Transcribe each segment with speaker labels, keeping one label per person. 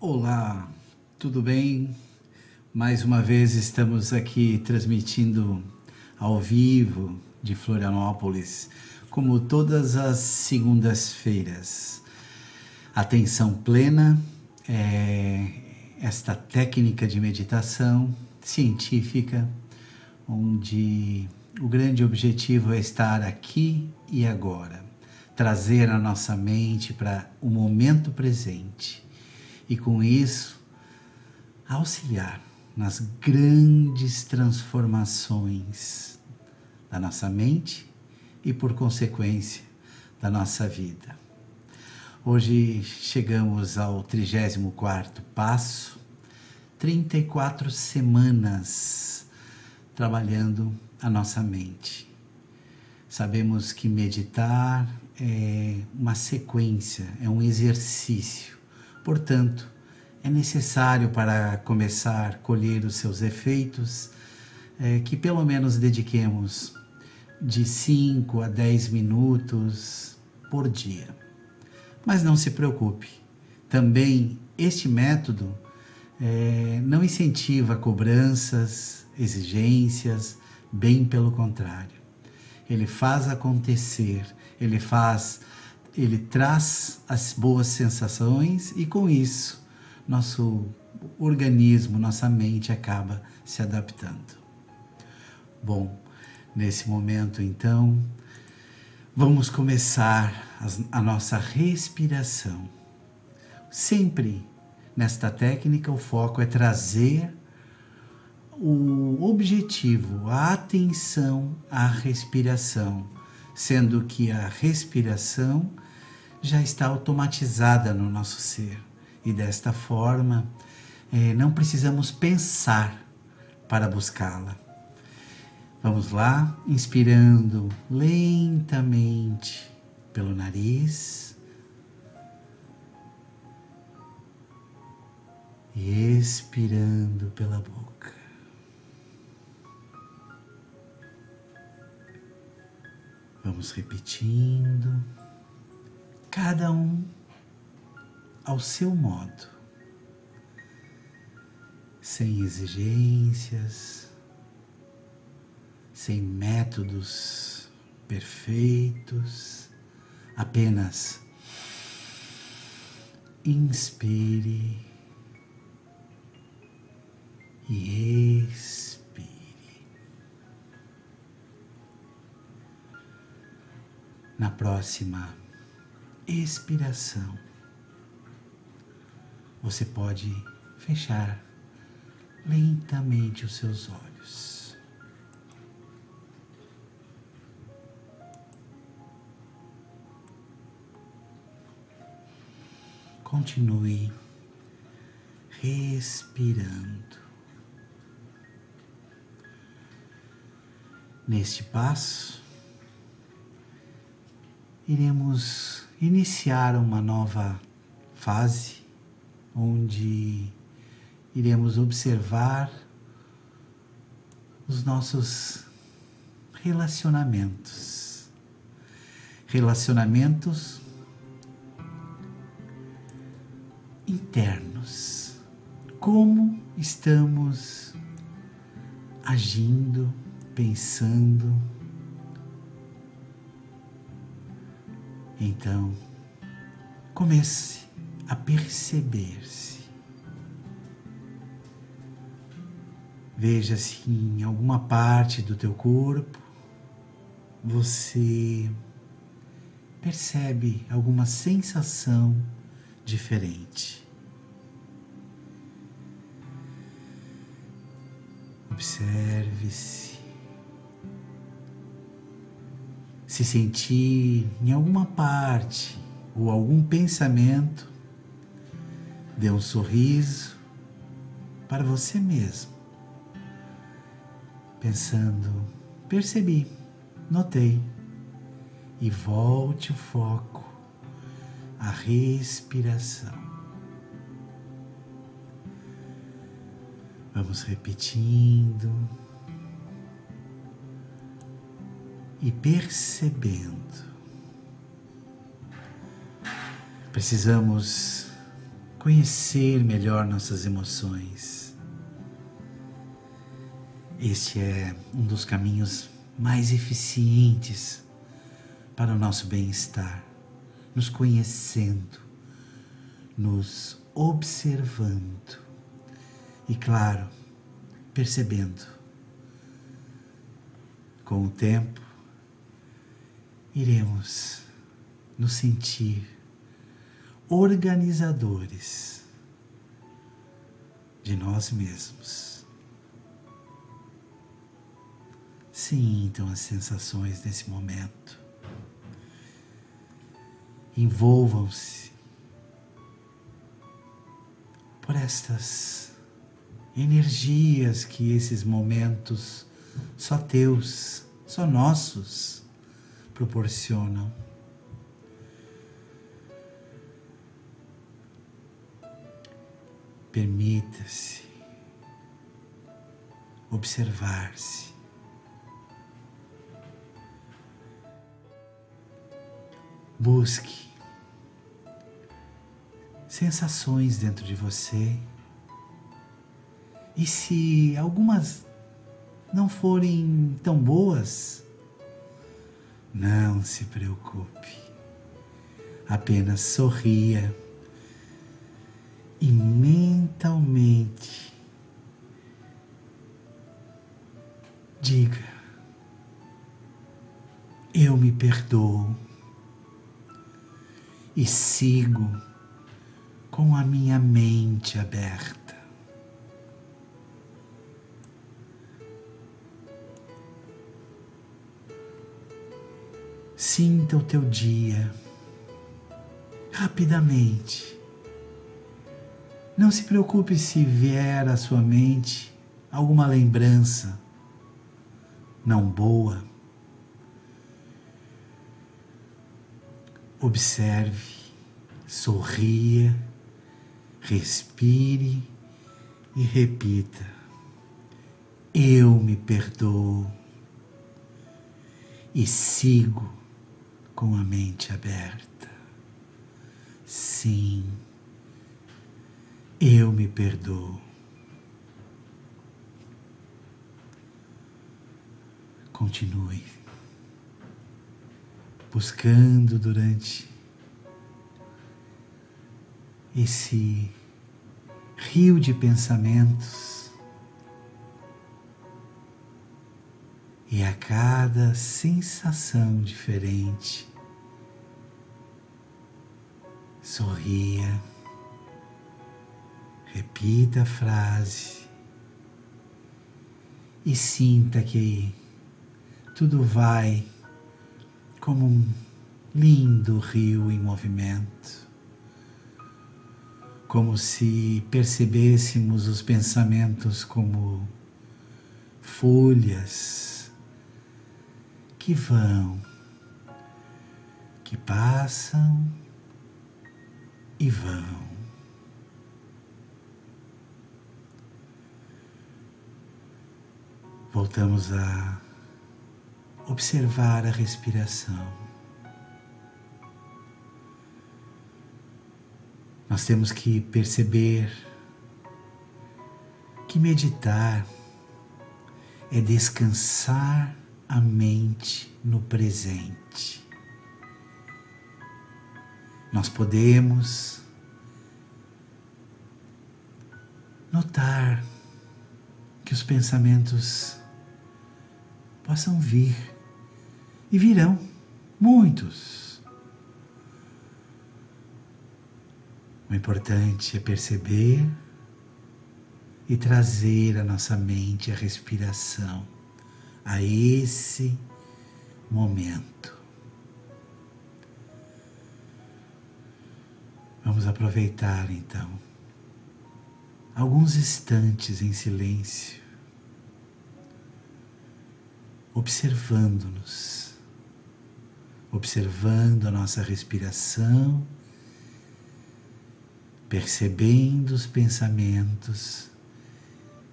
Speaker 1: Olá, tudo bem? Mais uma vez estamos aqui transmitindo ao vivo de Florianópolis, como todas as segundas-feiras. Atenção plena é esta técnica de meditação científica, onde o grande objetivo é estar aqui e agora, trazer a nossa mente para o momento presente e com isso auxiliar nas grandes transformações da nossa mente e, por consequência, da nossa vida. Hoje chegamos ao 34 passo, 34 semanas trabalhando a nossa mente. Sabemos que meditar é uma sequência, é um exercício Portanto, é necessário para começar a colher os seus efeitos é, que pelo menos dediquemos de 5 a 10 minutos por dia. Mas não se preocupe, também este método é, não incentiva cobranças, exigências, bem pelo contrário. Ele faz acontecer, ele faz ele traz as boas sensações e com isso nosso organismo, nossa mente acaba se adaptando. Bom, nesse momento então, vamos começar a nossa respiração. Sempre nesta técnica o foco é trazer o objetivo, a atenção à respiração, sendo que a respiração já está automatizada no nosso ser. E desta forma, é, não precisamos pensar para buscá-la. Vamos lá, inspirando lentamente pelo nariz e expirando pela boca. Vamos repetindo cada um ao seu modo, sem exigências, sem métodos perfeitos, apenas inspire e Na próxima expiração, você pode fechar lentamente os seus olhos. Continue respirando. Neste passo, iremos iniciar uma nova fase onde iremos observar os nossos relacionamentos. Relacionamentos internos. Como estamos agindo, pensando, Então, comece a perceber-se. Veja se em alguma parte do teu corpo você percebe alguma sensação diferente. Observe-se. Se sentir em alguma parte ou algum pensamento, dê um sorriso para você mesmo, pensando, percebi, notei, e volte o foco à respiração. Vamos repetindo. E percebendo. Precisamos conhecer melhor nossas emoções. Este é um dos caminhos mais eficientes para o nosso bem-estar, nos conhecendo, nos observando e, claro, percebendo. Com o tempo, iremos nos sentir organizadores de nós mesmos. Sintam as sensações nesse momento. Envolvam-se por estas energias que esses momentos só teus, só nossos proporcionam. Permita-se observar-se. Busque sensações dentro de você. E se algumas não forem tão boas, não se preocupe. Apenas sorria e mentalmente diga: Eu me perdoo e sigo com a minha mente aberta. Sinta o teu dia. Rapidamente. Não se preocupe se vier à sua mente alguma lembrança não boa. Observe, sorria, respire e repita: Eu me perdoo e sigo com a mente aberta. Sim. Eu me perdoo. Continue buscando durante esse rio de pensamentos e a cada sensação diferente, sorria. Repita a frase. E sinta que tudo vai como um lindo rio em movimento, como se percebêssemos os pensamentos como folhas que vão, que passam e vão. voltamos a observar a respiração. Nós temos que perceber que meditar é descansar a mente no presente. Nós podemos notar que os pensamentos possam vir. E virão muitos. O importante é perceber e trazer a nossa mente a respiração a esse momento. Vamos aproveitar então alguns instantes em silêncio observando-nos, observando a nossa respiração, percebendo os pensamentos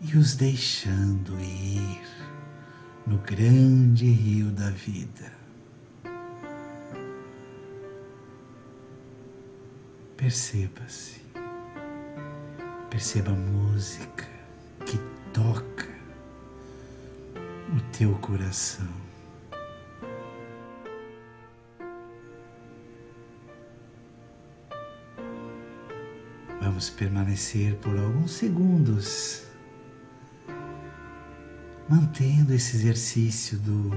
Speaker 1: e os deixando ir no grande rio da vida. Perceba-se, Perceba a música que toca o teu coração. Vamos permanecer por alguns segundos, mantendo esse exercício do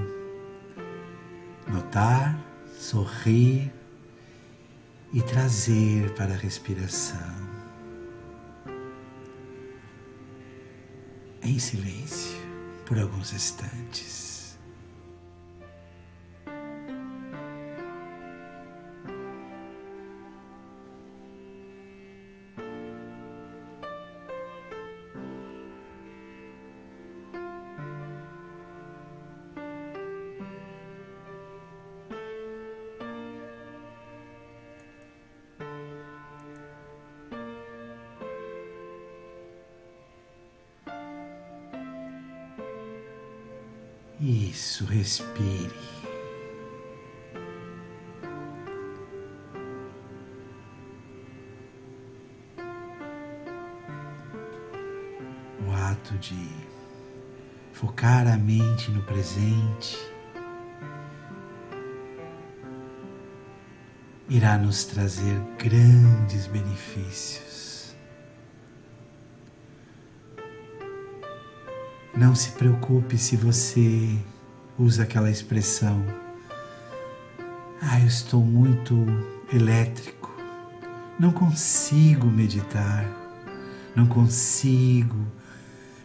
Speaker 1: notar, sorrir e trazer para a respiração. em silêncio por alguns instantes. Respire. O ato de focar a mente no presente irá nos trazer grandes benefícios. Não se preocupe se você usa aquela expressão. Ah, eu estou muito elétrico. Não consigo meditar. Não consigo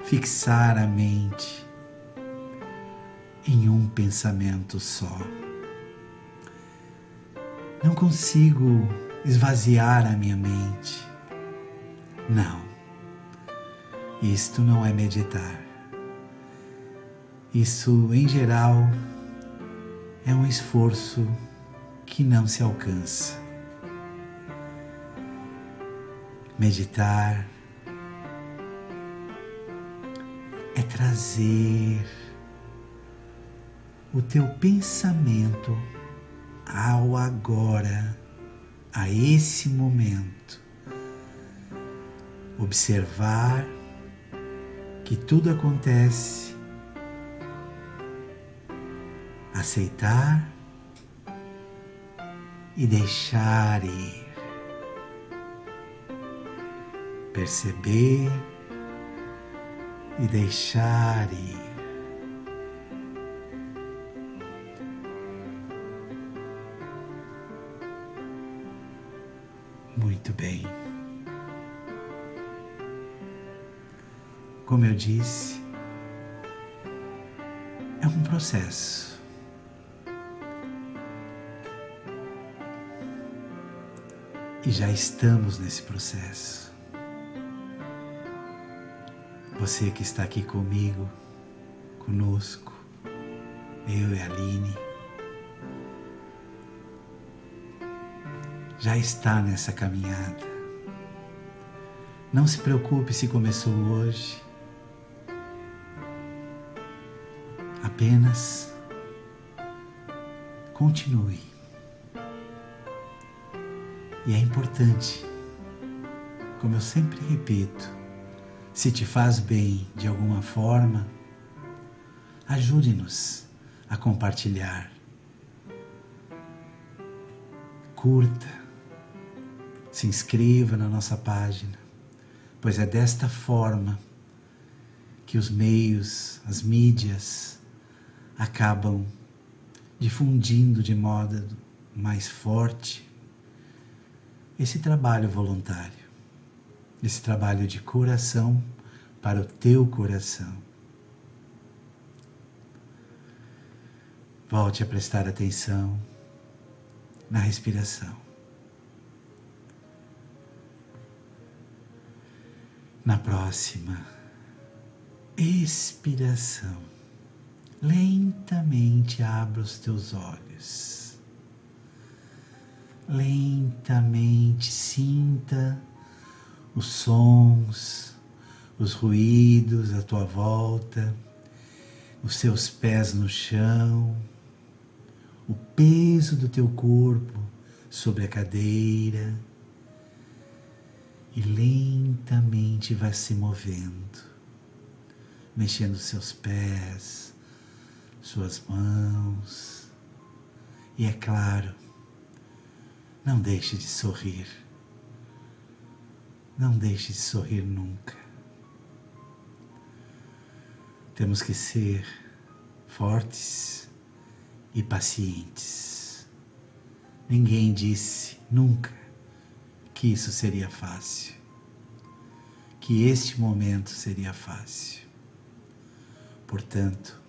Speaker 1: fixar a mente em um pensamento só. Não consigo esvaziar a minha mente. Não. Isto não é meditar. Isso, em geral, é um esforço que não se alcança. Meditar é trazer o teu pensamento ao agora, a esse momento. Observar que tudo acontece aceitar e deixar ir, perceber e deixar ir. Muito bem. Como eu disse, é um processo. E já estamos nesse processo. Você que está aqui comigo, conosco, eu e a Aline, já está nessa caminhada. Não se preocupe se começou hoje. Apenas continue. E é importante, como eu sempre repito, se te faz bem de alguma forma, ajude-nos a compartilhar. Curta, se inscreva na nossa página, pois é desta forma que os meios, as mídias acabam difundindo de modo mais forte esse trabalho voluntário, esse trabalho de coração para o teu coração. Volte a prestar atenção na respiração. Na próxima expiração, lentamente abra os teus olhos lentamente sinta os sons, os ruídos à tua volta, os seus pés no chão, o peso do teu corpo sobre a cadeira e lentamente mente vai se movendo, mexendo seus pés, suas mãos. E é claro, não deixe de sorrir. Não deixe de sorrir nunca. Temos que ser fortes e pacientes. Ninguém disse nunca que isso seria fácil, que este momento seria fácil. Portanto,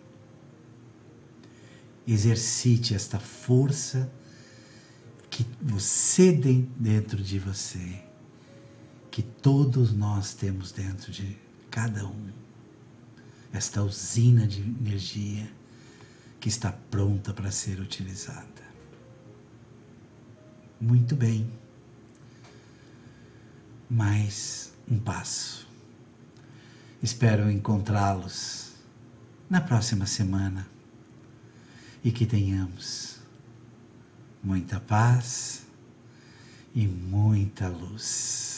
Speaker 1: exercite esta força que você tem dentro de você, que todos nós temos dentro de cada um. Esta usina de energia que está pronta para ser utilizada. Muito bem. Mais um passo. Espero encontrá-los na próxima semana e que tenhamos muita paz e muita luz.